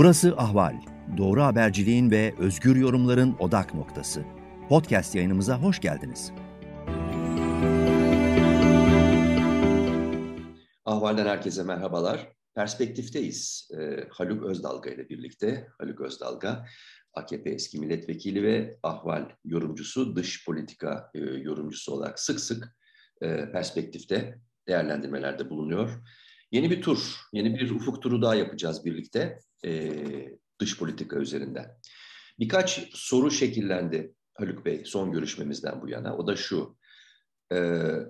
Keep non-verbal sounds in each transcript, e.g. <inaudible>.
Burası Ahval. Doğru haberciliğin ve özgür yorumların odak noktası. Podcast yayınımıza hoş geldiniz. Ahval'den herkese merhabalar. Perspektifteyiz. Ee, Haluk Özdalga ile birlikte. Haluk Özdalga, AKP eski milletvekili ve Ahval yorumcusu, dış politika e, yorumcusu olarak sık sık e, perspektifte değerlendirmelerde bulunuyor. Yeni bir tur, yeni bir ufuk turu daha yapacağız birlikte e, dış politika üzerinden. Birkaç soru şekillendi Haluk Bey son görüşmemizden bu yana. O da şu, e,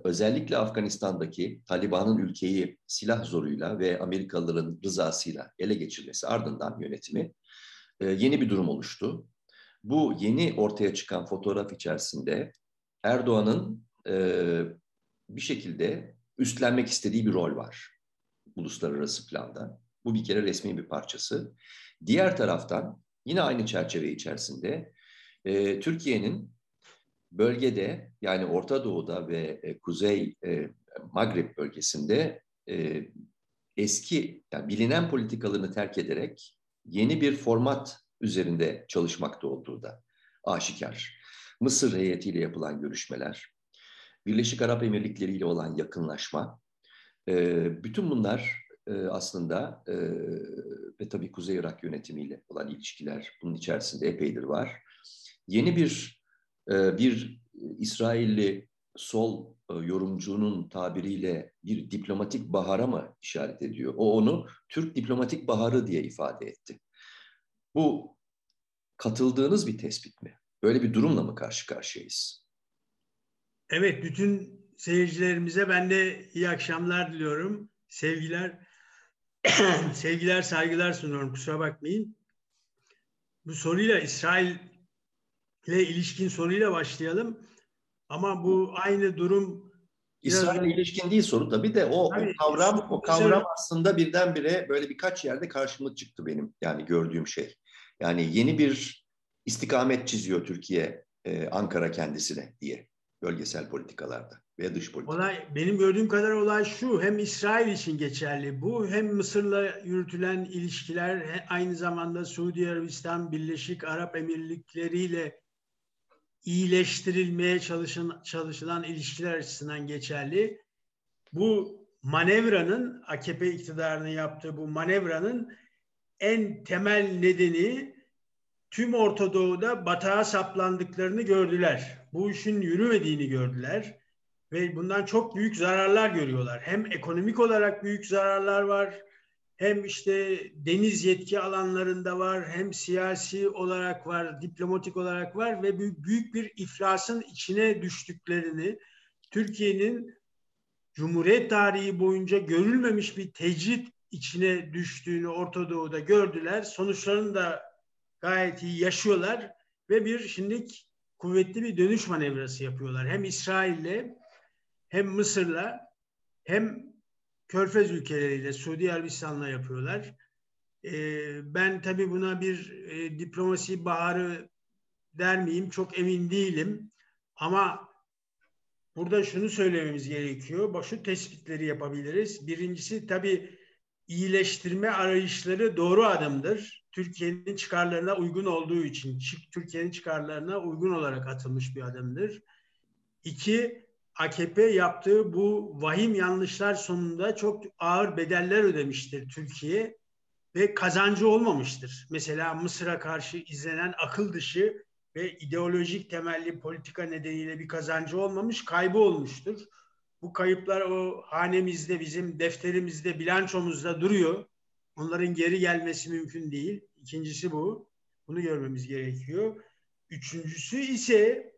özellikle Afganistan'daki Taliban'ın ülkeyi silah zoruyla ve Amerikalıların rızasıyla ele geçirmesi ardından yönetimi e, yeni bir durum oluştu. Bu yeni ortaya çıkan fotoğraf içerisinde Erdoğan'ın e, bir şekilde üstlenmek istediği bir rol var uluslararası planda. Bu bir kere resmi bir parçası. Diğer taraftan yine aynı çerçeve içerisinde e, Türkiye'nin bölgede yani Orta Doğu'da ve e, Kuzey e, Magreb bölgesinde e, eski yani bilinen politikalarını terk ederek yeni bir format üzerinde çalışmakta olduğu da aşikar. Mısır heyetiyle yapılan görüşmeler, Birleşik Arap Emirlikleri ile olan yakınlaşma, e, bütün bunlar e, aslında e, ve tabii Kuzey Irak yönetimiyle olan ilişkiler bunun içerisinde epeydir var. Yeni bir e, bir İsrailli sol e, yorumcunun tabiriyle bir diplomatik bahara mı işaret ediyor? O onu Türk diplomatik baharı diye ifade etti. Bu katıldığınız bir tespit mi? Böyle bir durumla mı karşı karşıyayız? Evet, bütün seyircilerimize ben de iyi akşamlar diliyorum. Sevgiler, <coughs> sevgiler, saygılar sunuyorum. Kusura bakmayın. Bu soruyla İsrail ile ilişkin soruyla başlayalım. Ama bu aynı durum İsrail'e biraz... ilişkin değil soru tabii de o, tabii, o kavram o kavram aslında birdenbire böyle birkaç yerde karşıma çıktı benim yani gördüğüm şey. Yani yeni bir istikamet çiziyor Türkiye e, Ankara kendisine diye bölgesel politikalarda veya dış politika. Olay, benim gördüğüm kadar olay şu, hem İsrail için geçerli bu, hem Mısır'la yürütülen ilişkiler, aynı zamanda Suudi Arabistan, Birleşik Arap Emirlikleri ile iyileştirilmeye çalışın, çalışılan ilişkiler açısından geçerli. Bu manevranın, AKP iktidarının yaptığı bu manevranın en temel nedeni tüm Orta Doğu'da batağa saplandıklarını gördüler. Bu işin yürümediğini gördüler ve bundan çok büyük zararlar görüyorlar. Hem ekonomik olarak büyük zararlar var, hem işte deniz yetki alanlarında var, hem siyasi olarak var, diplomatik olarak var ve büyük bir iflasın içine düştüklerini, Türkiye'nin Cumhuriyet tarihi boyunca görülmemiş bir tecrit içine düştüğünü Orta Doğu'da gördüler. Sonuçlarını da gayet iyi yaşıyorlar ve bir şimdilik kuvvetli bir dönüş manevrası yapıyorlar. Hem İsrail'le hem Mısır'la hem Körfez ülkeleriyle, Suudi Arabistan'la yapıyorlar. Ee, ben tabii buna bir e, diplomasi baharı der miyim çok emin değilim. Ama burada şunu söylememiz gerekiyor. Şu tespitleri yapabiliriz. Birincisi tabii iyileştirme arayışları doğru adımdır. Türkiye'nin çıkarlarına uygun olduğu için, Türkiye'nin çıkarlarına uygun olarak atılmış bir adımdır. İki, AKP yaptığı bu vahim yanlışlar sonunda çok ağır bedeller ödemiştir Türkiye ve kazancı olmamıştır. Mesela Mısır'a karşı izlenen akıl dışı ve ideolojik temelli politika nedeniyle bir kazancı olmamış, kaybı olmuştur. Bu kayıplar o hanemizde, bizim defterimizde, bilançomuzda duruyor. Onların geri gelmesi mümkün değil. İkincisi bu. Bunu görmemiz gerekiyor. Üçüncüsü ise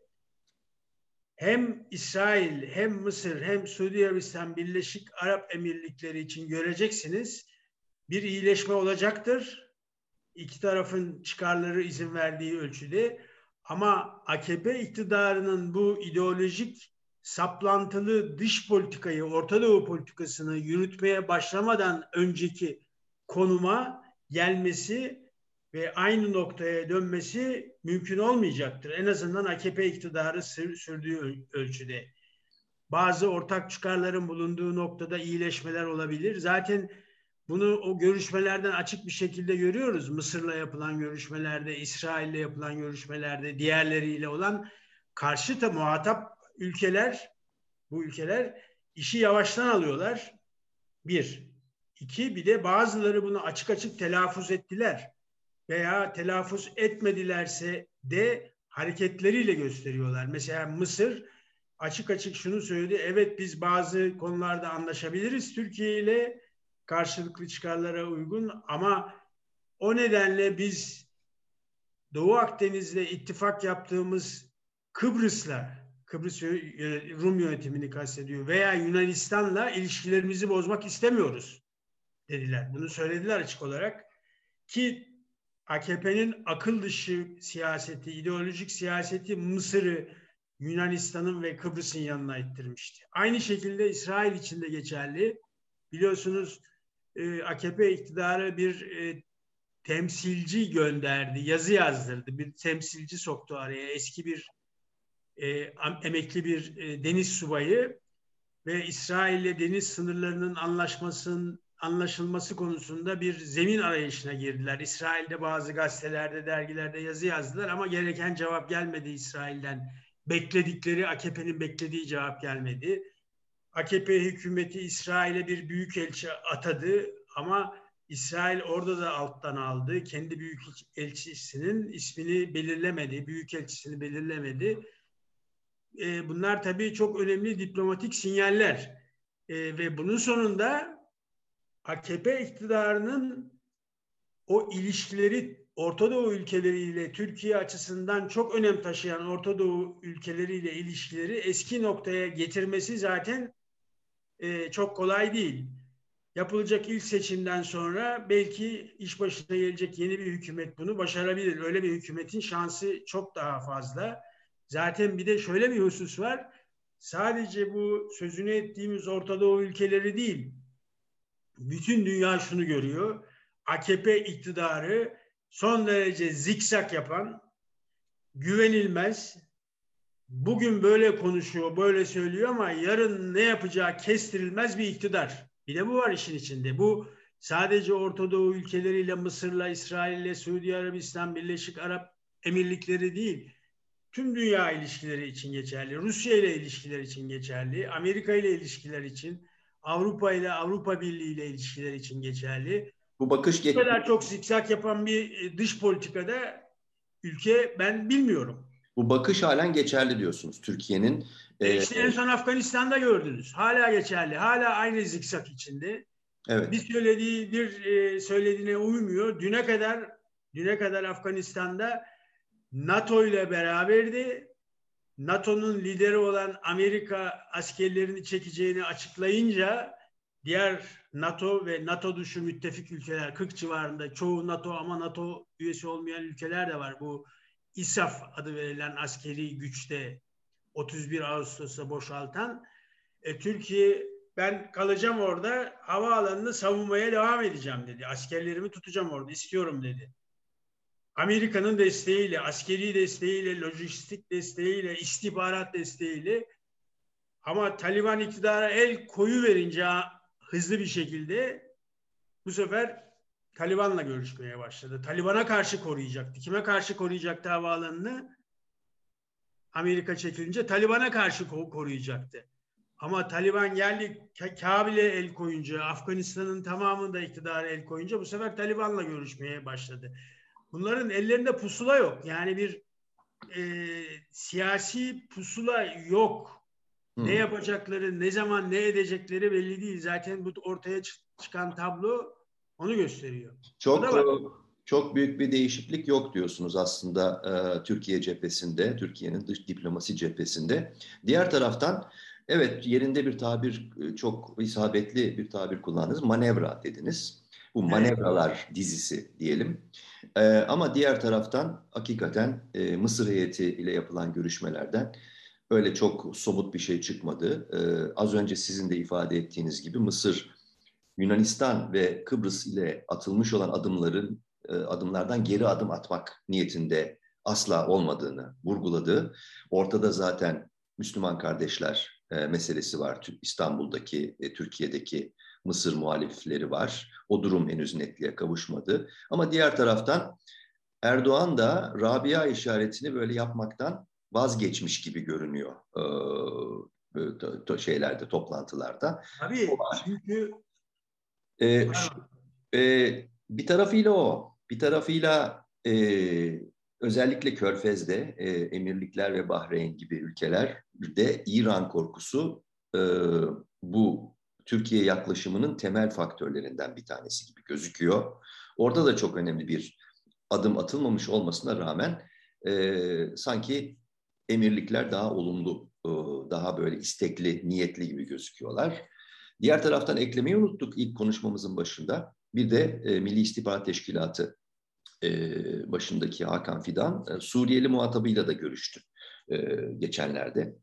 hem İsrail, hem Mısır, hem Suudi Arabistan Birleşik Arap Emirlikleri için göreceksiniz. Bir iyileşme olacaktır. İki tarafın çıkarları izin verdiği ölçüde. Ama AKP iktidarının bu ideolojik saplantılı dış politikayı, Orta Doğu politikasını yürütmeye başlamadan önceki konuma gelmesi ve aynı noktaya dönmesi mümkün olmayacaktır. En azından AKP iktidarı sürdüğü ölçüde. Bazı ortak çıkarların bulunduğu noktada iyileşmeler olabilir. Zaten bunu o görüşmelerden açık bir şekilde görüyoruz. Mısır'la yapılan görüşmelerde, İsrail'le yapılan görüşmelerde, diğerleriyle olan karşıta muhatap ülkeler, bu ülkeler işi yavaştan alıyorlar. Bir. İki, bir de bazıları bunu açık açık telaffuz ettiler. Veya telaffuz etmedilerse de hareketleriyle gösteriyorlar. Mesela Mısır açık açık şunu söyledi. Evet biz bazı konularda anlaşabiliriz Türkiye ile karşılıklı çıkarlara uygun ama o nedenle biz Doğu Akdeniz'de ittifak yaptığımız Kıbrıs'la Kıbrıs Rum yönetimini kastediyor veya Yunanistan'la ilişkilerimizi bozmak istemiyoruz dediler. Bunu söylediler açık olarak ki AKP'nin akıl dışı siyaseti, ideolojik siyaseti Mısır'ı Yunanistan'ın ve Kıbrıs'ın yanına ittirmişti. Aynı şekilde İsrail için de geçerli. Biliyorsunuz e, AKP iktidarı bir e, temsilci gönderdi, yazı yazdırdı. Bir temsilci soktu araya. Eski bir e, emekli bir e, deniz subayı ve İsrail ile deniz sınırlarının anlaşmasının anlaşılması konusunda bir zemin arayışına girdiler. İsrail'de bazı gazetelerde, dergilerde yazı yazdılar ama gereken cevap gelmedi İsrail'den. Bekledikleri, AKP'nin beklediği cevap gelmedi. AKP hükümeti İsrail'e bir büyükelçi atadı ama İsrail orada da alttan aldı. Kendi büyük elçisinin ismini belirlemedi, büyükelçisini belirlemedi. E, bunlar tabii çok önemli diplomatik sinyaller. E, ve bunun sonunda AKP iktidarının o ilişkileri Orta Doğu ülkeleriyle Türkiye açısından çok önem taşıyan Orta Doğu ülkeleriyle ilişkileri eski noktaya getirmesi zaten e, çok kolay değil. Yapılacak ilk seçimden sonra belki iş başına gelecek yeni bir hükümet bunu başarabilir. Öyle bir hükümetin şansı çok daha fazla. Zaten bir de şöyle bir husus var. Sadece bu sözünü ettiğimiz Orta Doğu ülkeleri değil, bütün dünya şunu görüyor. AKP iktidarı son derece zikzak yapan, güvenilmez, bugün böyle konuşuyor, böyle söylüyor ama yarın ne yapacağı kestirilmez bir iktidar. Bir de bu var işin içinde. Bu sadece Orta Doğu ülkeleriyle, Mısır'la, İsrail'le, Suudi Arabistan, Birleşik Arap Emirlikleri değil. Tüm dünya ilişkileri için geçerli. Rusya ile ilişkiler için geçerli. Amerika ile ilişkiler için, Avrupa ile Avrupa Birliği ile ilişkiler için geçerli. Bu bakış bu kadar çok zikzak yapan bir e, dış politikada ülke ben bilmiyorum. Bu bakış halen geçerli diyorsunuz Türkiye'nin. E işte en son Afganistan'da gördünüz. Hala geçerli. Hala aynı zikzak içinde. Evet. Bir söylediği bir e, söylediğine uymuyor. Düne kadar düne kadar Afganistan'da NATO ile beraberdi. NATO'nun lideri olan Amerika askerlerini çekeceğini açıklayınca diğer NATO ve NATO dışı müttefik ülkeler 40 civarında çoğu NATO ama NATO üyesi olmayan ülkeler de var. Bu İSAF adı verilen askeri güçte 31 Ağustos'ta boşaltan e, Türkiye ben kalacağım orada havaalanını savunmaya devam edeceğim dedi. Askerlerimi tutacağım orada istiyorum dedi. Amerika'nın desteğiyle, askeri desteğiyle, lojistik desteğiyle, istihbarat desteğiyle ama Taliban iktidara el koyu verince hızlı bir şekilde bu sefer Taliban'la görüşmeye başladı. Taliban'a karşı koruyacaktı. Kime karşı koruyacaktı havaalanını? Amerika çekilince Taliban'a karşı koruyacaktı. Ama Taliban geldi Kabil'e el koyunca, Afganistan'ın tamamında iktidara el koyunca bu sefer Taliban'la görüşmeye başladı. Bunların ellerinde pusula yok. Yani bir e, siyasi pusula yok. Hmm. Ne yapacakları, ne zaman ne edecekleri belli değil. Zaten bu ortaya çıkan tablo onu gösteriyor. Çok çok büyük bir değişiklik yok diyorsunuz aslında e, Türkiye cephesinde, Türkiye'nin dış diplomasi cephesinde. Diğer taraftan evet yerinde bir tabir, e, çok isabetli bir tabir kullandınız. Manevra dediniz. Bu manevralar dizisi diyelim. E, ama diğer taraftan hakikaten e, Mısır heyeti ile yapılan görüşmelerden öyle çok somut bir şey çıkmadı. E, az önce sizin de ifade ettiğiniz gibi Mısır Yunanistan ve Kıbrıs ile atılmış olan adımların e, adımlardan geri adım atmak niyetinde asla olmadığını vurguladı. Ortada zaten Müslüman kardeşler e, meselesi var. İstanbul'daki, e, Türkiye'deki Mısır muhalifleri var. O durum henüz netliğe kavuşmadı. Ama diğer taraftan Erdoğan da Rabia işaretini böyle yapmaktan vazgeçmiş gibi görünüyor e, şeylerde, toplantılarda. Tabii çünkü e, e, bir tarafıyla o, bir tarafıyla e, özellikle Körfez'de e, Emirlikler ve Bahreyn gibi ülkelerde İran korkusu e, bu Türkiye yaklaşımının temel faktörlerinden bir tanesi gibi gözüküyor. Orada da çok önemli bir adım atılmamış olmasına rağmen e, sanki emirlikler daha olumlu, e, daha böyle istekli, niyetli gibi gözüküyorlar. Diğer taraftan eklemeyi unuttuk ilk konuşmamızın başında. Bir de e, Milli İstihbarat Teşkilatı e, başındaki Hakan Fidan e, Suriyeli muhatabıyla da görüştü e, geçenlerde.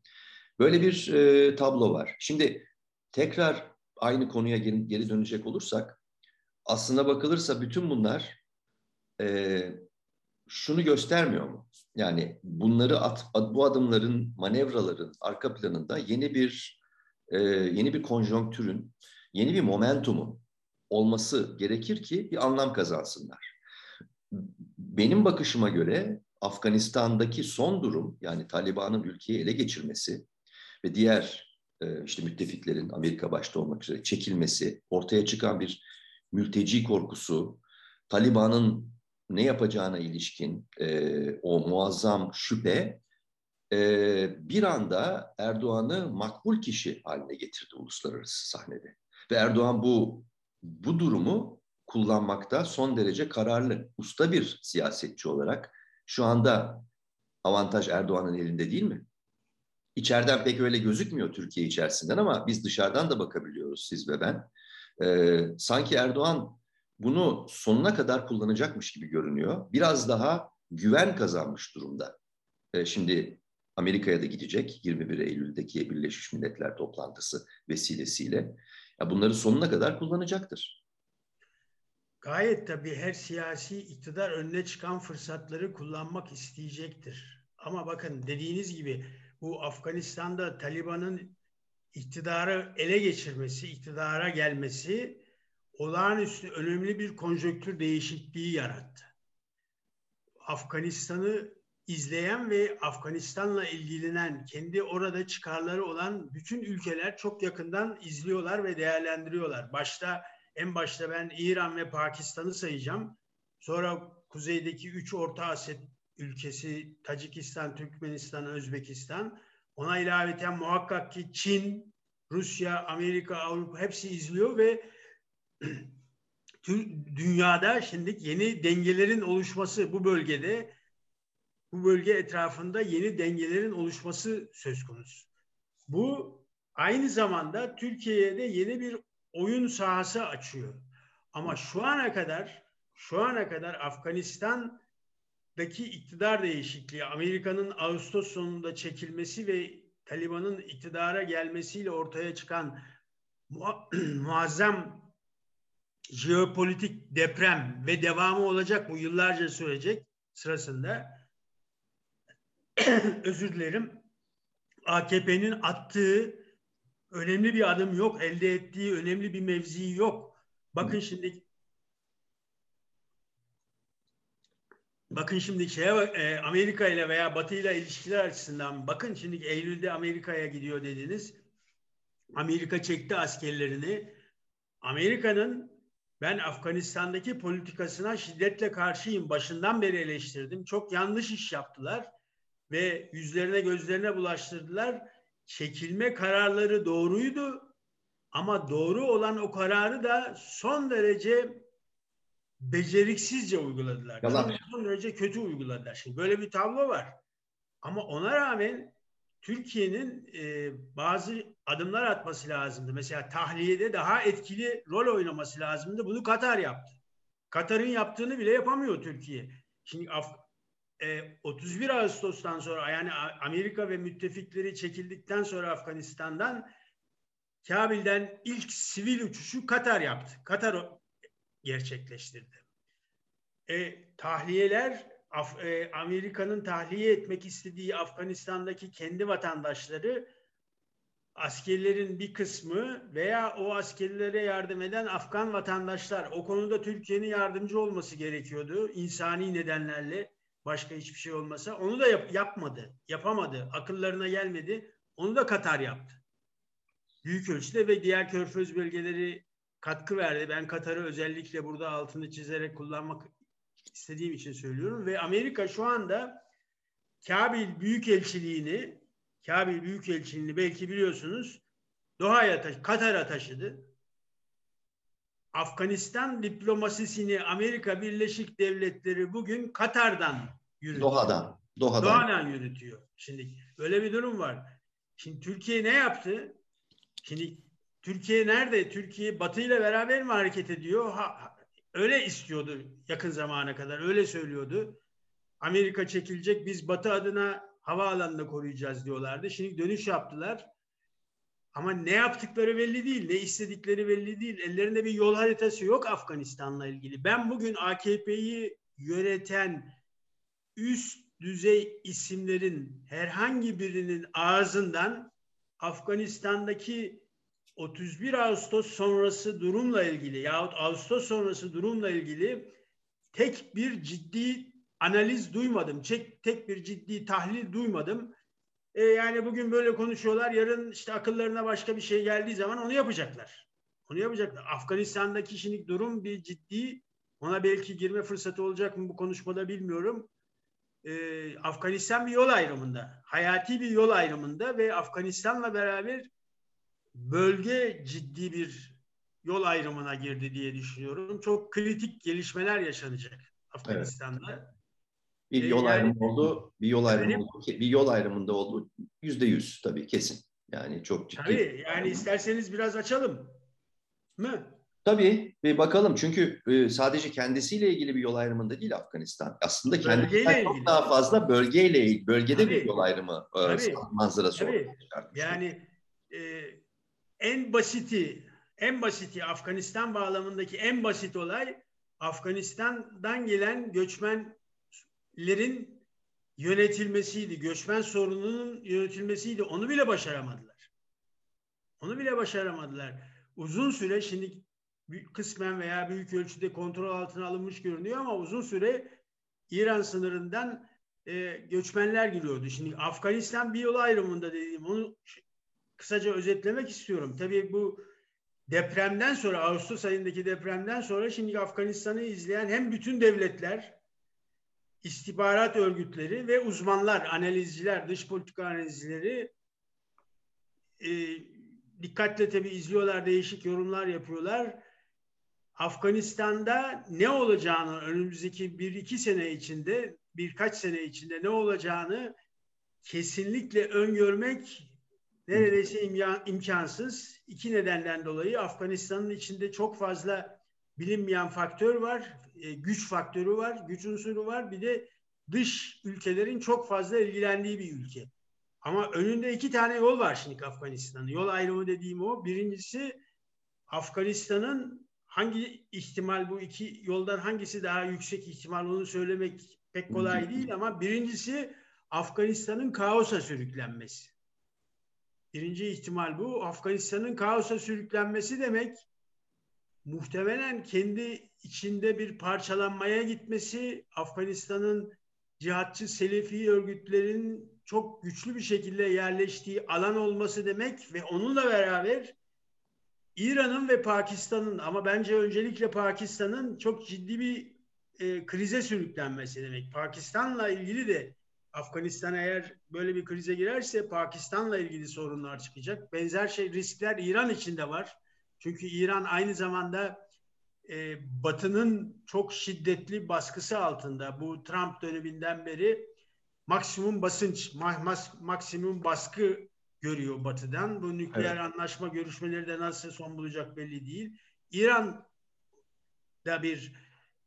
Böyle bir e, tablo var. Şimdi tekrar aynı konuya geri, dönecek olursak aslına bakılırsa bütün bunlar e, şunu göstermiyor mu? Yani bunları at, bu adımların, manevraların arka planında yeni bir e, yeni bir konjonktürün, yeni bir momentumun olması gerekir ki bir anlam kazansınlar. Benim bakışıma göre Afganistan'daki son durum yani Taliban'ın ülkeyi ele geçirmesi ve diğer işte müttefiklerin Amerika başta olmak üzere çekilmesi, ortaya çıkan bir mülteci korkusu, Taliban'ın ne yapacağına ilişkin e, o muazzam şüphe e, bir anda Erdoğan'ı makbul kişi haline getirdi uluslararası sahnede. Ve Erdoğan bu bu durumu kullanmakta son derece kararlı, usta bir siyasetçi olarak şu anda avantaj Erdoğan'ın elinde değil mi? İçeriden pek öyle gözükmüyor Türkiye içerisinden ama biz dışarıdan da bakabiliyoruz siz ve ben. Ee, sanki Erdoğan bunu sonuna kadar kullanacakmış gibi görünüyor. Biraz daha güven kazanmış durumda. Ee, şimdi Amerika'ya da gidecek 21 Eylül'deki Birleşmiş Milletler toplantısı vesilesiyle. Ya bunları sonuna kadar kullanacaktır. Gayet tabii her siyasi iktidar önüne çıkan fırsatları kullanmak isteyecektir. Ama bakın dediğiniz gibi bu Afganistan'da Taliban'ın iktidarı ele geçirmesi, iktidara gelmesi olağanüstü önemli bir konjonktür değişikliği yarattı. Afganistan'ı izleyen ve Afganistan'la ilgilenen, kendi orada çıkarları olan bütün ülkeler çok yakından izliyorlar ve değerlendiriyorlar. Başta en başta ben İran ve Pakistan'ı sayacağım. Sonra kuzeydeki üç Orta Asya ülkesi Tacikistan, Türkmenistan, Özbekistan. Ona ilaveten muhakkak ki Çin, Rusya, Amerika, Avrupa hepsi izliyor ve <clears throat> dünyada şimdi yeni dengelerin oluşması bu bölgede bu bölge etrafında yeni dengelerin oluşması söz konusu. Bu aynı zamanda Türkiye'de yeni bir oyun sahası açıyor. Ama şu ana kadar şu ana kadar Afganistan'daki iktidar değişikliği, Amerika'nın Ağustos sonunda çekilmesi ve Taliban'ın iktidara gelmesiyle ortaya çıkan <clears throat> muazzam jeopolitik deprem ve devamı olacak bu yıllarca sürecek sırasında <clears throat> özür dilerim AKP'nin attığı önemli bir adım yok, elde ettiği önemli bir mevzi yok. Bakın şimdi Bakın şimdi şeye e, Amerika ile veya Batı ile ilişkiler açısından bakın şimdi Eylül'de Amerika'ya gidiyor dediniz. Amerika çekti askerlerini. Amerika'nın ben Afganistan'daki politikasına şiddetle karşıyım. Başından beri eleştirdim. Çok yanlış iş yaptılar ve yüzlerine gözlerine bulaştırdılar. Çekilme kararları doğruydu ama doğru olan o kararı da son derece beceriksizce uyguladılar. Yalan. Son derece kötü uyguladılar. Şimdi böyle bir tablo var. Ama ona rağmen Türkiye'nin e, bazı adımlar atması lazımdı. Mesela tahliyede daha etkili rol oynaması lazımdı. Bunu Katar yaptı. Katar'ın yaptığını bile yapamıyor Türkiye. Şimdi Af 31 e, Ağustos'tan sonra yani Amerika ve müttefikleri çekildikten sonra Afganistan'dan Kabil'den ilk sivil uçuşu Katar yaptı. Katar gerçekleştirdi. E, tahliyeler Af, e, Amerika'nın tahliye etmek istediği Afganistan'daki kendi vatandaşları askerlerin bir kısmı veya o askerlere yardım eden Afgan vatandaşlar. O konuda Türkiye'nin yardımcı olması gerekiyordu. İnsani nedenlerle başka hiçbir şey olmasa. Onu da yap, yapmadı yapamadı. Akıllarına gelmedi. Onu da Katar yaptı. Büyük ölçüde ve diğer körfez bölgeleri katkı verdi ben Katar'ı özellikle burada altını çizerek kullanmak istediğim için söylüyorum ve Amerika şu anda Kabil Büyükelçiliğini Kabil Büyükelçiliğini belki biliyorsunuz Doha'ya, taş Katar'a taşıdı. Afganistan diplomasisini Amerika Birleşik Devletleri bugün Katar'dan yürütüyor. Doha'dan. Doha'dan. Doha'dan yürütüyor. Şimdi böyle bir durum var. Şimdi Türkiye ne yaptı? Şimdi Türkiye nerede? Türkiye Batı ile beraber mi hareket ediyor? Ha, öyle istiyordu yakın zamana kadar. Öyle söylüyordu. Amerika çekilecek. Biz Batı adına havaalanını koruyacağız diyorlardı. Şimdi dönüş yaptılar. Ama ne yaptıkları belli değil, ne istedikleri belli değil. Ellerinde bir yol haritası yok Afganistan'la ilgili. Ben bugün AKP'yi yöneten üst düzey isimlerin herhangi birinin ağzından Afganistan'daki 31 Ağustos sonrası durumla ilgili yahut Ağustos sonrası durumla ilgili tek bir ciddi analiz duymadım. Tek, tek bir ciddi tahlil duymadım. E, yani bugün böyle konuşuyorlar. Yarın işte akıllarına başka bir şey geldiği zaman onu yapacaklar. Onu yapacaklar. Afganistan'daki şimdi durum bir ciddi. Ona belki girme fırsatı olacak mı bu konuşmada bilmiyorum. E, Afganistan bir yol ayrımında. Hayati bir yol ayrımında ve Afganistan'la beraber bölge ciddi bir yol ayrımına girdi diye düşünüyorum. Çok kritik gelişmeler yaşanacak Afganistan'da. Evet. Bir yol yani, ayrımı oldu, bir yol ayrımı yani, oldu, bir yol ayrımında oldu. Yüzde yüz tabii kesin. Yani çok ciddi. Tabii yani isterseniz biraz açalım mı? Tabii bir bakalım çünkü e, sadece kendisiyle ilgili bir yol ayrımında değil Afganistan. Aslında kendisiyle çok daha fazla bölgeyle ilgili, bölgede tabii, bir yol ayrımı e, tabii, manzarası tabii. Yani e, en basiti, en basiti Afganistan bağlamındaki en basit olay Afganistan'dan gelen göçmen lerin yönetilmesiydi. Göçmen sorununun yönetilmesiydi. Onu bile başaramadılar. Onu bile başaramadılar. Uzun süre şimdi kısmen veya büyük ölçüde kontrol altına alınmış görünüyor ama uzun süre İran sınırından e, göçmenler giriyordu. Şimdi Afganistan bir yol ayrımında dediğim onu kısaca özetlemek istiyorum. Tabii bu depremden sonra Ağustos ayındaki depremden sonra şimdi Afganistan'ı izleyen hem bütün devletler istihbarat örgütleri ve uzmanlar, analizciler, dış politika analizcileri e, dikkatle tabi izliyorlar, değişik yorumlar yapıyorlar. Afganistan'da ne olacağını önümüzdeki bir iki sene içinde, birkaç sene içinde ne olacağını kesinlikle öngörmek neredeyse imkansız. İki nedenden dolayı Afganistan'ın içinde çok fazla bilinmeyen faktör var, e, güç faktörü var, güç unsuru var. Bir de dış ülkelerin çok fazla ilgilendiği bir ülke. Ama önünde iki tane yol var şimdi Afganistan'ın. Yol ayrımı dediğim o. Birincisi Afganistan'ın hangi ihtimal bu iki yoldan hangisi daha yüksek ihtimal onu söylemek pek kolay değil ama birincisi Afganistan'ın kaosa sürüklenmesi. Birinci ihtimal bu. Afganistan'ın kaosa sürüklenmesi demek muhtemelen kendi içinde bir parçalanmaya gitmesi, Afganistan'ın cihatçı Selefi örgütlerin çok güçlü bir şekilde yerleştiği alan olması demek ve onunla beraber İran'ın ve Pakistan'ın ama bence öncelikle Pakistan'ın çok ciddi bir e, krize sürüklenmesi demek. Pakistan'la ilgili de Afganistan eğer böyle bir krize girerse Pakistan'la ilgili sorunlar çıkacak. Benzer şey riskler İran için de var. Çünkü İran aynı zamanda e, Batı'nın çok şiddetli baskısı altında. Bu Trump döneminden beri maksimum basınç, maksimum baskı görüyor Batı'dan. Bu nükleer evet. anlaşma görüşmeleri de nasıl son bulacak belli değil. İran da bir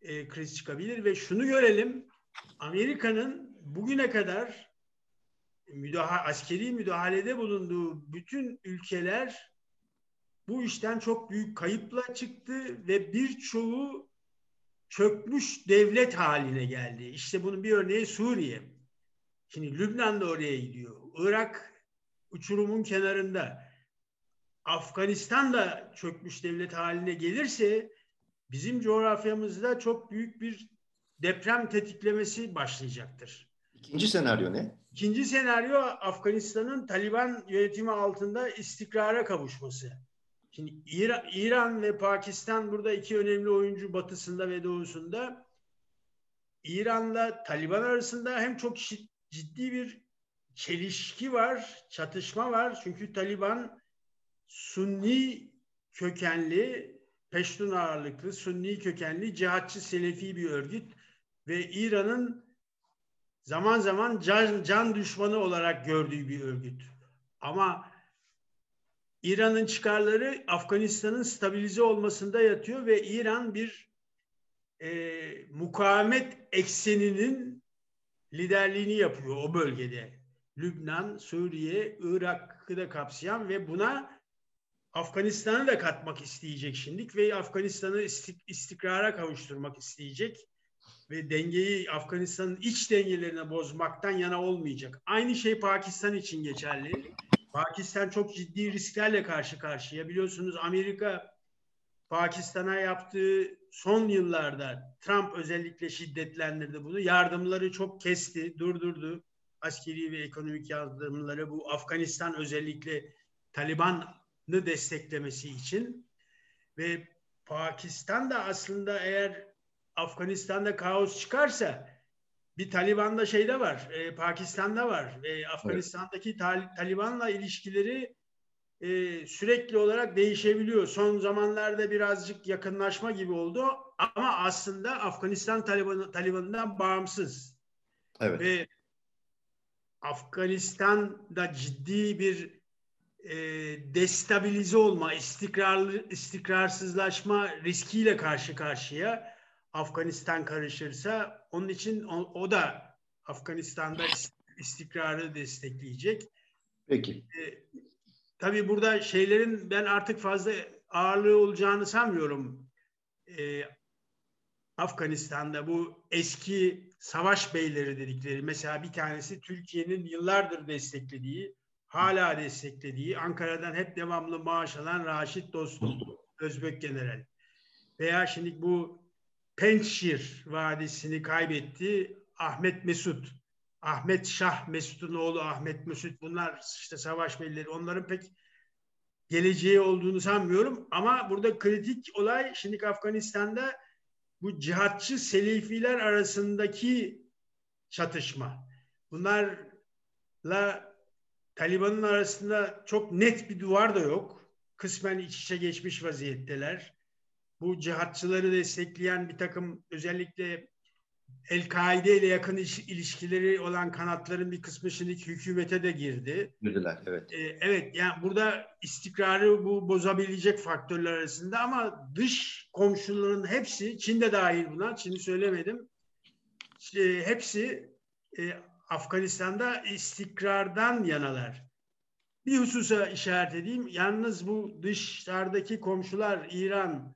e, kriz çıkabilir ve şunu görelim. Amerika'nın bugüne kadar müdahale, askeri müdahalede bulunduğu bütün ülkeler bu işten çok büyük kayıpla çıktı ve birçoğu çökmüş devlet haline geldi. İşte bunun bir örneği Suriye. Şimdi Lübnan da oraya gidiyor. Irak uçurumun kenarında. Afganistan da çökmüş devlet haline gelirse bizim coğrafyamızda çok büyük bir deprem tetiklemesi başlayacaktır. İkinci senaryo ne? İkinci senaryo Afganistan'ın Taliban yönetimi altında istikrara kavuşması. Şimdi İran, İran ve Pakistan burada iki önemli oyuncu batısında ve doğusunda. İran'la Taliban arasında hem çok ciddi bir çelişki var, çatışma var. Çünkü Taliban Sunni kökenli, Peştun ağırlıklı, Sunni kökenli, cihatçı Selefi bir örgüt ve İran'ın zaman zaman can, can düşmanı olarak gördüğü bir örgüt. Ama İran'ın çıkarları Afganistan'ın stabilize olmasında yatıyor ve İran bir e, mukavemet ekseninin liderliğini yapıyor o bölgede. Lübnan, Suriye, Irak'ı da kapsayan ve buna Afganistan'ı da katmak isteyecek şimdilik ve Afganistan'ı istikrara kavuşturmak isteyecek ve dengeyi Afganistan'ın iç dengelerine bozmaktan yana olmayacak. Aynı şey Pakistan için geçerli. Pakistan çok ciddi risklerle karşı karşıya. Biliyorsunuz Amerika Pakistan'a yaptığı son yıllarda Trump özellikle şiddetlendirdi bunu. Yardımları çok kesti, durdurdu. Askeri ve ekonomik yardımları bu Afganistan özellikle Taliban'ı desteklemesi için ve Pakistan da aslında eğer Afganistan'da kaos çıkarsa bir Taliban'da şeyde var, e, Pakistan'da var. E, Afganistan'daki evet. Tal- Taliban'la ilişkileri e, sürekli olarak değişebiliyor. Son zamanlarda birazcık yakınlaşma gibi oldu ama aslında Afganistan Taliban Taliban'dan bağımsız. Evet. Ve Afganistan'da ciddi bir e, destabilize olma, istikrarlı istikrarsızlaşma riskiyle karşı karşıya. Afganistan karışırsa onun için o, o da Afganistan'da istikrarı destekleyecek. Peki. E, tabii burada şeylerin ben artık fazla ağırlığı olacağını sanmıyorum. E, Afganistan'da bu eski savaş beyleri dedikleri mesela bir tanesi Türkiye'nin yıllardır desteklediği, hala desteklediği, Ankara'dan hep devamlı maaş alan Raşit Dostum, Özbek General. Veya şimdi bu Pençir Vadisi'ni kaybetti. Ahmet Mesut, Ahmet Şah Mesut'un oğlu Ahmet Mesut bunlar işte savaş belleri onların pek geleceği olduğunu sanmıyorum ama burada kritik olay şimdi Afganistan'da bu cihatçı Selefiler arasındaki çatışma. Bunlarla Taliban'ın arasında çok net bir duvar da yok. Kısmen iç içe geçmiş vaziyetteler bu cihatçıları destekleyen bir takım özellikle El-Kaide ile yakın ilişkileri olan kanatların bir kısmı şimdi hükümete de girdi. Girdiler, evet. Ee, evet, yani burada istikrarı bu bozabilecek faktörler arasında ama dış komşuların hepsi, Çin de dahil buna, Çin'i söylemedim. E, hepsi e, Afganistan'da istikrardan yanalar. Bir hususa işaret edeyim. Yalnız bu dışlardaki komşular İran,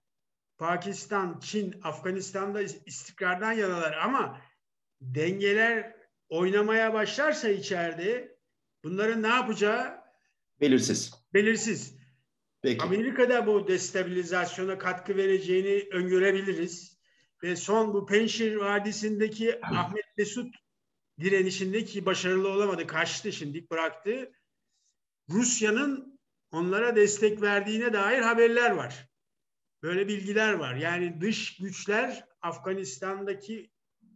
Pakistan, Çin, Afganistan'da istikrardan yanalar ama dengeler oynamaya başlarsa içeride bunların ne yapacağı belirsiz. Belirsiz. Peki. Amerika'da bu destabilizasyona katkı vereceğini öngörebiliriz. Ve son bu Penşir Vadisi'ndeki Ahmet Mesut direnişindeki başarılı olamadı. Kaçtı şimdi bıraktı. Rusya'nın onlara destek verdiğine dair haberler var. Böyle bilgiler var. Yani dış güçler Afganistan'daki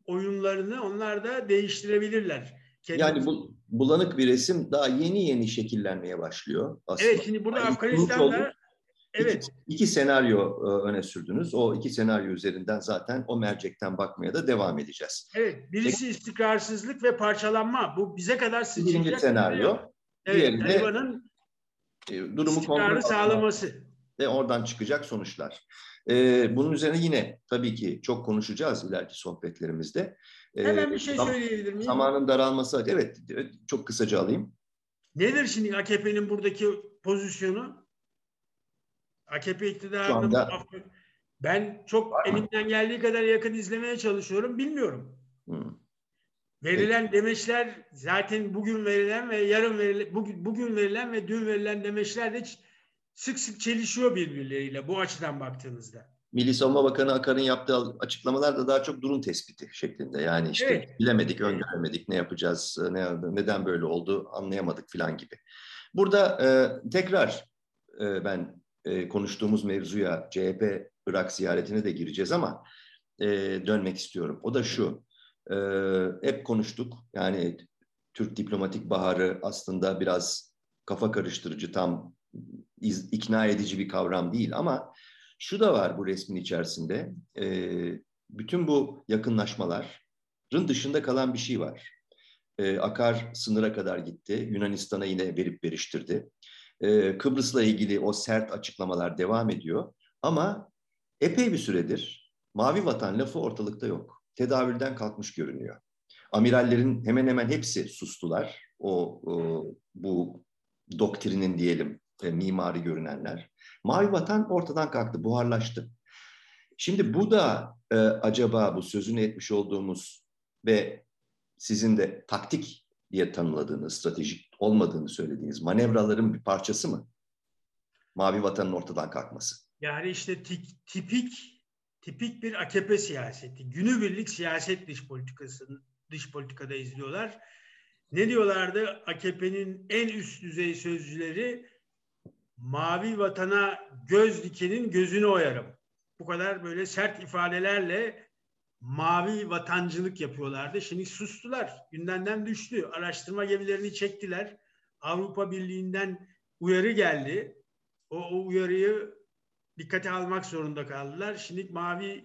oyunlarını onlar da değiştirebilirler. Kendimiz... Yani bu bulanık bir resim daha yeni yeni şekillenmeye başlıyor aslında. Evet şimdi burada yani Afganistan'da evet. İki, iki senaryo e, öne sürdünüz. O iki senaryo üzerinden zaten o mercekten bakmaya da devam edeceğiz. Evet. Birisi istikrarsızlık ve parçalanma. Bu bize kadar sıçrayacak. Birinci senaryo. Evet. Taliban'ın e, durumu kontrol sağlaması ve oradan çıkacak sonuçlar. Ee, bunun üzerine yine tabii ki çok konuşacağız ileriki sohbetlerimizde. Ee, Hemen bir şey söyleyebilir miyim? Zamanın daralması, evet, evet çok kısaca alayım. Nedir şimdi AKP'nin buradaki pozisyonu? AKP iktidarının anda... ben çok elimden geldiği kadar yakın izlemeye çalışıyorum, bilmiyorum. Hmm. Verilen Peki. demeçler zaten bugün verilen ve yarın verilen, bugün, bugün verilen ve dün verilen demeçler de hiç sık sık çelişiyor birbirleriyle bu açıdan baktığınızda. Milli Savunma Bakanı Akar'ın yaptığı açıklamalar da daha çok durum tespiti şeklinde. Yani işte evet. bilemedik, öngöremedik, ne yapacağız, ne, neden böyle oldu anlayamadık falan gibi. Burada e, tekrar e, ben e, konuştuğumuz mevzuya CHP Irak ziyaretine de gireceğiz ama e, dönmek istiyorum. O da şu, e, hep konuştuk yani Türk diplomatik baharı aslında biraz kafa karıştırıcı, tam iz, ikna edici bir kavram değil ama şu da var bu resmin içerisinde. E, bütün bu yakınlaşmaların dışında kalan bir şey var. E, Akar sınıra kadar gitti. Yunanistan'a yine verip veriştirdi. E, Kıbrıs'la ilgili o sert açıklamalar devam ediyor. Ama epey bir süredir mavi vatan lafı ortalıkta yok. Tedavülden kalkmış görünüyor. Amirallerin hemen hemen hepsi sustular. O, o bu doktrinin diyelim e, mimari görünenler. Mavi vatan ortadan kalktı, buharlaştı. Şimdi bu da e, acaba bu sözünü etmiş olduğumuz ve sizin de taktik diye tanımladığınız, stratejik olmadığını söylediğiniz manevraların bir parçası mı? Mavi vatanın ortadan kalkması. Yani işte tipik tipik bir AKP siyaseti. Günübirlik siyaset dış politikasının dış politikada izliyorlar. Ne diyorlardı? AKP'nin en üst düzey sözcüleri mavi vatana göz dikenin gözünü oyarım. Bu kadar böyle sert ifadelerle mavi vatancılık yapıyorlardı. Şimdi sustular. Gündemden düştü. Araştırma gemilerini çektiler. Avrupa Birliği'nden uyarı geldi. O, o uyarıyı dikkate almak zorunda kaldılar. Şimdi mavi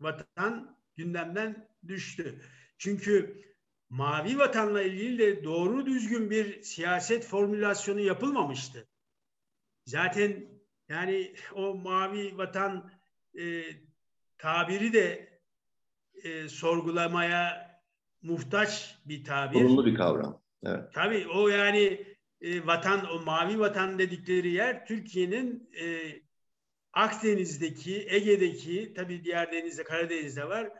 vatan gündemden düştü. Çünkü mavi vatanla ilgili de doğru düzgün bir siyaset formülasyonu yapılmamıştı. Zaten yani o mavi vatan e, tabiri de e, sorgulamaya muhtaç bir tabir. Sorunlu bir kavram. Evet. Tabii o yani e, vatan, o mavi vatan dedikleri yer Türkiye'nin e, Akdeniz'deki, Ege'deki, tabii diğer denizde, Karadeniz'de var.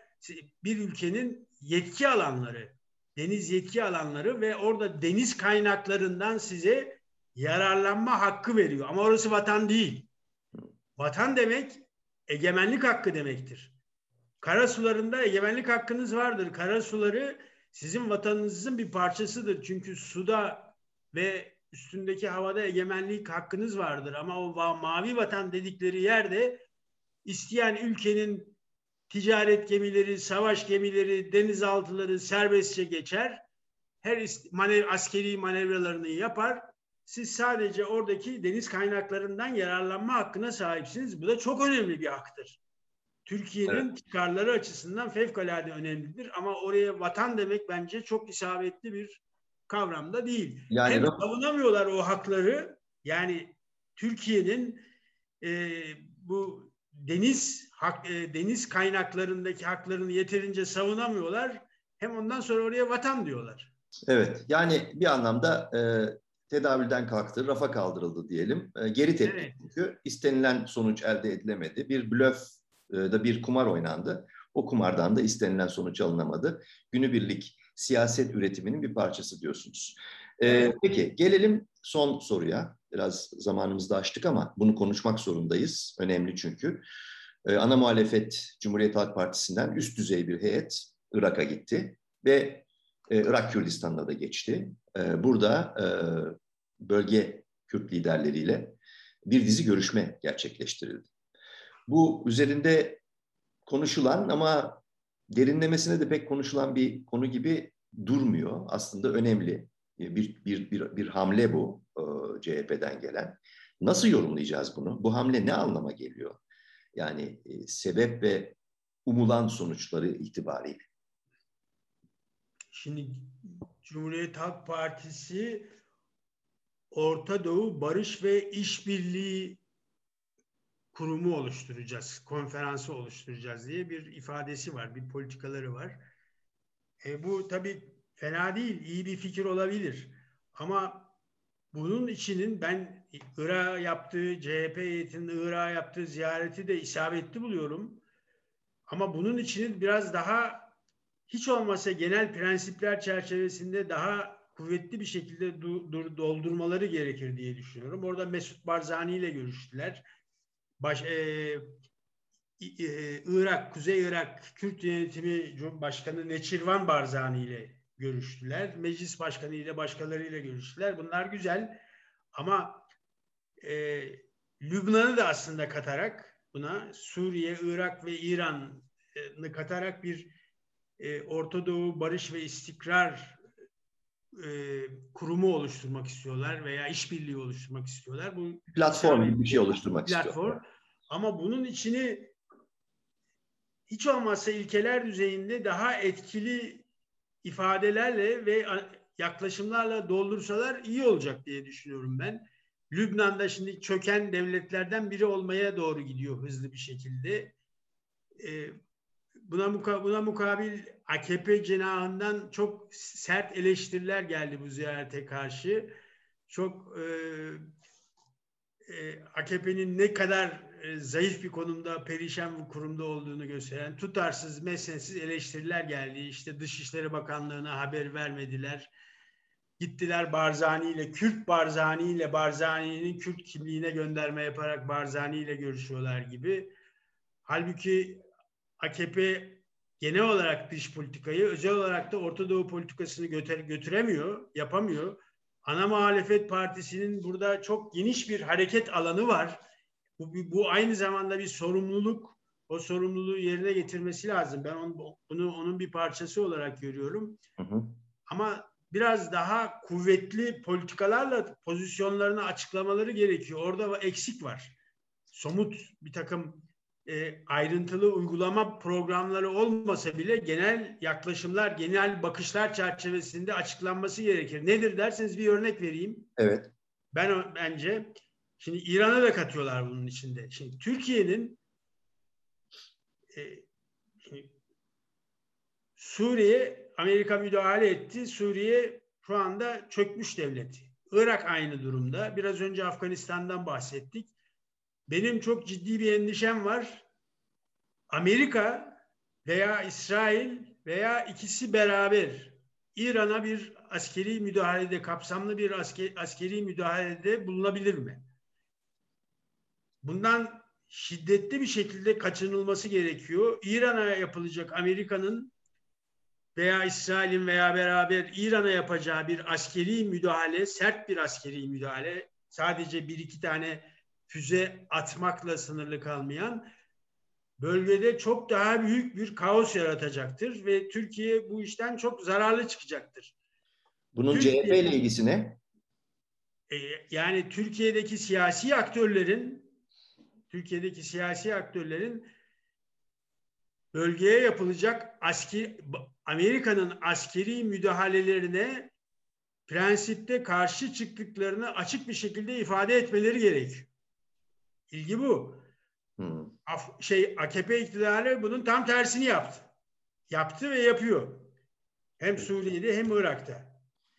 Bir ülkenin yetki alanları, deniz yetki alanları ve orada deniz kaynaklarından size yararlanma hakkı veriyor. Ama orası vatan değil. Vatan demek egemenlik hakkı demektir. Kara sularında egemenlik hakkınız vardır. Kara suları sizin vatanınızın bir parçasıdır. Çünkü suda ve üstündeki havada egemenlik hakkınız vardır. Ama o mavi vatan dedikleri yerde isteyen ülkenin ticaret gemileri, savaş gemileri, denizaltıları serbestçe geçer. Her manev askeri manevralarını yapar. Siz sadece oradaki deniz kaynaklarından yararlanma hakkına sahipsiniz. Bu da çok önemli bir haktır. Türkiye'nin evet. çıkarları açısından fevkalade önemlidir. Ama oraya vatan demek bence çok isabetli bir kavramda değil. Yani Hem savunamıyorlar o hakları. Yani Türkiye'nin e, bu deniz hak, e, deniz kaynaklarındaki haklarını yeterince savunamıyorlar. Hem ondan sonra oraya vatan diyorlar. Evet. Yani bir anlamda e, tedavülden kalktı, rafa kaldırıldı diyelim. E, geri tepki evet. çünkü istenilen sonuç elde edilemedi. Bir blöf e, da bir kumar oynandı. O kumardan da istenilen sonuç alınamadı. Günübirlik siyaset üretiminin bir parçası diyorsunuz. Ee, peki gelelim son soruya. Biraz zamanımızda açtık ama bunu konuşmak zorundayız. Önemli çünkü. Ee, ana muhalefet Cumhuriyet Halk Partisi'nden üst düzey bir heyet Irak'a gitti ve e, Irak Kürdistan'ına da geçti. E, burada e, bölge Kürt liderleriyle bir dizi görüşme gerçekleştirildi. Bu üzerinde konuşulan ama derinlemesine de pek konuşulan bir konu gibi durmuyor. Aslında önemli bir, bir, bir, bir hamle bu e, CHP'den gelen. Nasıl yorumlayacağız bunu? Bu hamle ne anlama geliyor? Yani e, sebep ve umulan sonuçları itibariyle. Şimdi Cumhuriyet Halk Partisi Orta Doğu Barış ve İşbirliği kurumu oluşturacağız, konferansı oluşturacağız diye bir ifadesi var, bir politikaları var. E, bu tabii fena değil, iyi bir fikir olabilir. Ama bunun içinin ben Irak'a yaptığı, CHP heyetinin Irak'a yaptığı ziyareti de isabetli buluyorum. Ama bunun içinin biraz daha hiç olmasa genel prensipler çerçevesinde daha kuvvetli bir şekilde doldurmaları gerekir diye düşünüyorum. Orada Mesut Barzani ile görüştüler. Baş, e, e, Irak, Kuzey Irak Kürt Yönetimi Başkanı Neçirvan Barzani ile görüştüler. Meclis Başkanı ile başkalarıyla görüştüler. Bunlar güzel ama e, Lübnan'ı da aslında katarak buna Suriye, Irak ve İran'ı katarak bir e, Orta Doğu Barış ve İstikrar e, kurumu oluşturmak istiyorlar veya işbirliği oluşturmak istiyorlar. Bu platform gibi bir şey oluşturmak platform. istiyorlar. Ama bunun içini hiç olmazsa ilkeler düzeyinde daha etkili ifadelerle ve yaklaşımlarla doldursalar iyi olacak diye düşünüyorum ben. Lübnan'da şimdi çöken devletlerden biri olmaya doğru gidiyor hızlı bir şekilde. Ee, buna, muka, buna mukabil AKP cenahından çok sert eleştiriler geldi bu ziyarete karşı. Çok e, e, AKP'nin ne kadar e, zayıf bir konumda, perişan bir kurumda olduğunu gösteren tutarsız, mesnetsiz eleştiriler geldi. İşte Dışişleri Bakanlığı'na haber vermediler. Gittiler Barzani ile, Kürt Barzani ile, Barzani'nin Kürt kimliğine gönderme yaparak Barzani ile görüşüyorlar gibi. Halbuki AKP genel olarak dış politikayı, özel olarak da Orta Doğu politikasını götür götüremiyor, yapamıyor. Ana muhalefet partisinin burada çok geniş bir hareket alanı var. Bu, bu aynı zamanda bir sorumluluk. O sorumluluğu yerine getirmesi lazım. Ben onu, bunu onun bir parçası olarak görüyorum. Hı hı. Ama biraz daha kuvvetli politikalarla pozisyonlarını açıklamaları gerekiyor. Orada eksik var. Somut bir takım e, ayrıntılı uygulama programları olmasa bile genel yaklaşımlar, genel bakışlar çerçevesinde açıklanması gerekir. Nedir derseniz bir örnek vereyim. Evet. Ben bence şimdi İran'a da katıyorlar bunun içinde. Şimdi Türkiye'nin e, Suriye Amerika müdahale etti. Suriye şu anda çökmüş devleti. Irak aynı durumda. Biraz önce Afganistan'dan bahsettik. Benim çok ciddi bir endişem var. Amerika veya İsrail veya ikisi beraber İran'a bir askeri müdahalede, kapsamlı bir asker, askeri müdahalede bulunabilir mi? Bundan şiddetli bir şekilde kaçınılması gerekiyor. İran'a yapılacak Amerika'nın veya İsrail'in veya beraber İran'a yapacağı bir askeri müdahale, sert bir askeri müdahale, sadece bir iki tane füze atmakla sınırlı kalmayan bölgede çok daha büyük bir kaos yaratacaktır ve Türkiye bu işten çok zararlı çıkacaktır. Bunun Türkiye, CHP ile ilgisi ne? E, yani Türkiye'deki siyasi aktörlerin Türkiye'deki siyasi aktörlerin bölgeye yapılacak asker Amerika'nın askeri müdahalelerine prensipte karşı çıktıklarını açık bir şekilde ifade etmeleri gerekiyor. İlgi bu. Hmm. Af, şey AKP iktidarı bunun tam tersini yaptı. Yaptı ve yapıyor. Hem Suriye'de hem Irak'ta.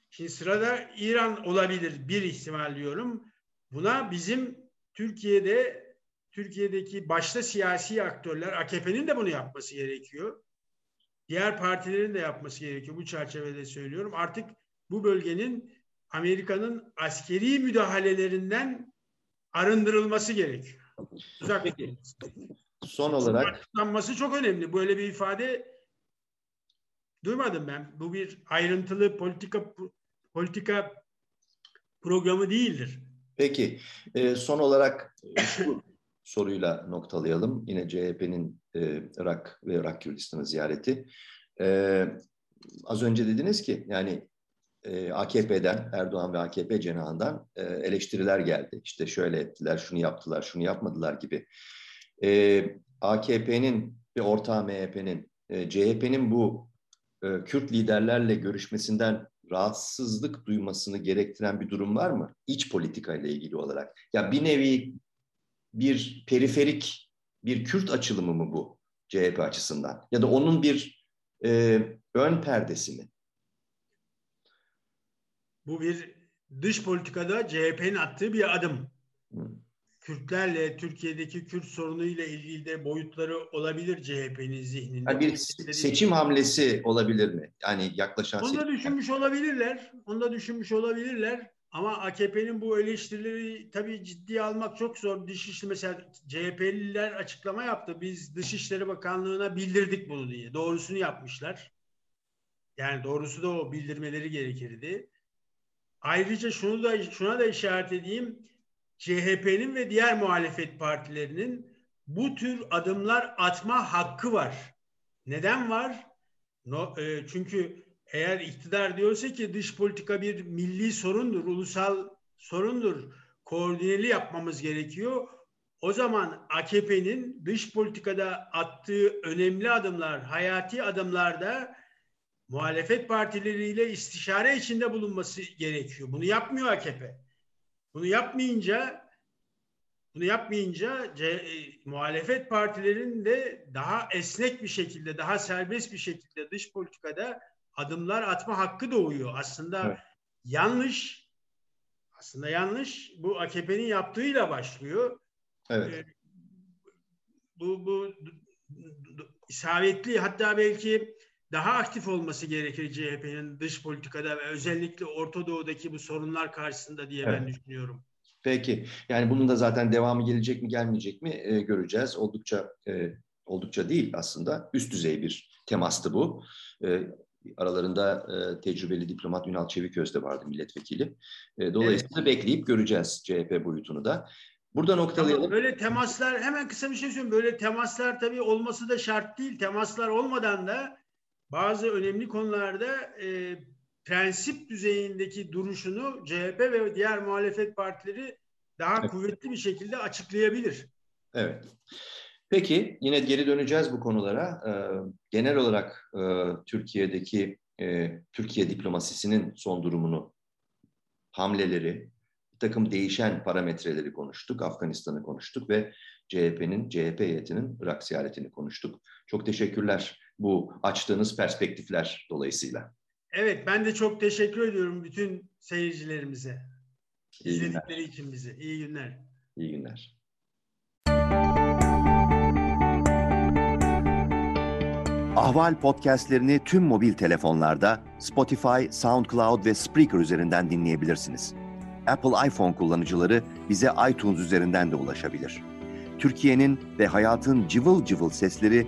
Şimdi sırada İran olabilir bir ihtimal diyorum. Buna bizim Türkiye'de Türkiye'deki başta siyasi aktörler AKP'nin de bunu yapması gerekiyor. Diğer partilerin de yapması gerekiyor. Bu çerçevede söylüyorum. Artık bu bölgenin Amerika'nın askeri müdahalelerinden arındırılması gerekiyor. Uzak Peki, son olarak açıklanması çok önemli. Böyle bir ifade duymadım ben. Bu bir ayrıntılı politika politika programı değildir. Peki e, son olarak şu <laughs> soruyla noktalayalım. Yine CHP'nin e, Irak ve Irak Kürdistan'ı ziyareti. E, az önce dediniz ki yani e, AKP'den, Erdoğan ve AKP cenahından e, eleştiriler geldi. İşte şöyle ettiler, şunu yaptılar, şunu yapmadılar gibi. E, AKP'nin ve ortağı MHP'nin, e, CHP'nin bu e, Kürt liderlerle görüşmesinden rahatsızlık duymasını gerektiren bir durum var mı? İç politika ile ilgili olarak. Ya bir nevi bir periferik bir Kürt açılımı mı bu CHP açısından? Ya da onun bir e, ön perdesi mi? Bu bir dış politikada CHP'nin attığı bir adım. Kürtlerle, Türkiye'deki Kürt sorunuyla ilgili de boyutları olabilir CHP'nin zihninde. Yani bir seçim hamlesi olabilir mi? Yani yaklaşan Onu da düşünmüş olabilirler. Onu da düşünmüş olabilirler. Ama AKP'nin bu eleştirileri tabii ciddiye almak çok zor. Dışişleri mesela CHP'liler açıklama yaptı. Biz Dışişleri Bakanlığı'na bildirdik bunu diye. Doğrusunu yapmışlar. Yani doğrusu da o bildirmeleri gerekirdi. Ayrıca şunu da şuna da işaret edeyim. CHP'nin ve diğer muhalefet partilerinin bu tür adımlar atma hakkı var. Neden var? No, e, çünkü eğer iktidar diyorsa ki dış politika bir milli sorundur, ulusal sorundur, koordineli yapmamız gerekiyor. O zaman AKP'nin dış politikada attığı önemli adımlar, hayati adımlarda muhalefet partileriyle istişare içinde bulunması gerekiyor. Bunu yapmıyor AKP. Bunu yapmayınca bunu yapmayınca e, muhalefet partilerinin de daha esnek bir şekilde, daha serbest bir şekilde dış politikada adımlar atma hakkı doğuyor. Aslında evet. yanlış aslında yanlış bu AKP'nin yaptığıyla başlıyor. Evet. Ee, bu bu isabetli hatta belki daha aktif olması gerekir CHP'nin dış politikada ve özellikle Orta Doğu'daki bu sorunlar karşısında diye evet. ben düşünüyorum. Peki. Yani bunun da zaten devamı gelecek mi gelmeyecek mi e, göreceğiz. Oldukça e, oldukça değil aslında üst düzey bir temastı bu. E, aralarında e, tecrübeli diplomat Ünal Çeviköz de vardı milletvekili. E, dolayısıyla evet. bekleyip göreceğiz CHP boyutunu da. Burada noktalayalım. Ama böyle temaslar hemen kısa bir şey söyleyeyim. Böyle temaslar tabii olması da şart değil. Temaslar olmadan da bazı önemli konularda e, prensip düzeyindeki duruşunu CHP ve diğer muhalefet partileri daha evet. kuvvetli bir şekilde açıklayabilir. Evet. Peki yine geri döneceğiz bu konulara. Ee, genel olarak e, Türkiye'deki e, Türkiye diplomasisinin son durumunu, hamleleri, bir takım değişen parametreleri konuştuk. Afganistan'ı konuştuk ve CHP'nin, CHP heyetinin Irak ziyaretini konuştuk. Çok teşekkürler bu açtığınız perspektifler dolayısıyla. Evet ben de çok teşekkür ediyorum bütün seyircilerimize. İyi İzledikleri günler. için bizi. İyi günler. İyi günler. Ahval podcastlerini tüm mobil telefonlarda Spotify, SoundCloud ve Spreaker üzerinden dinleyebilirsiniz. Apple iPhone kullanıcıları bize iTunes üzerinden de ulaşabilir. Türkiye'nin ve hayatın cıvıl cıvıl sesleri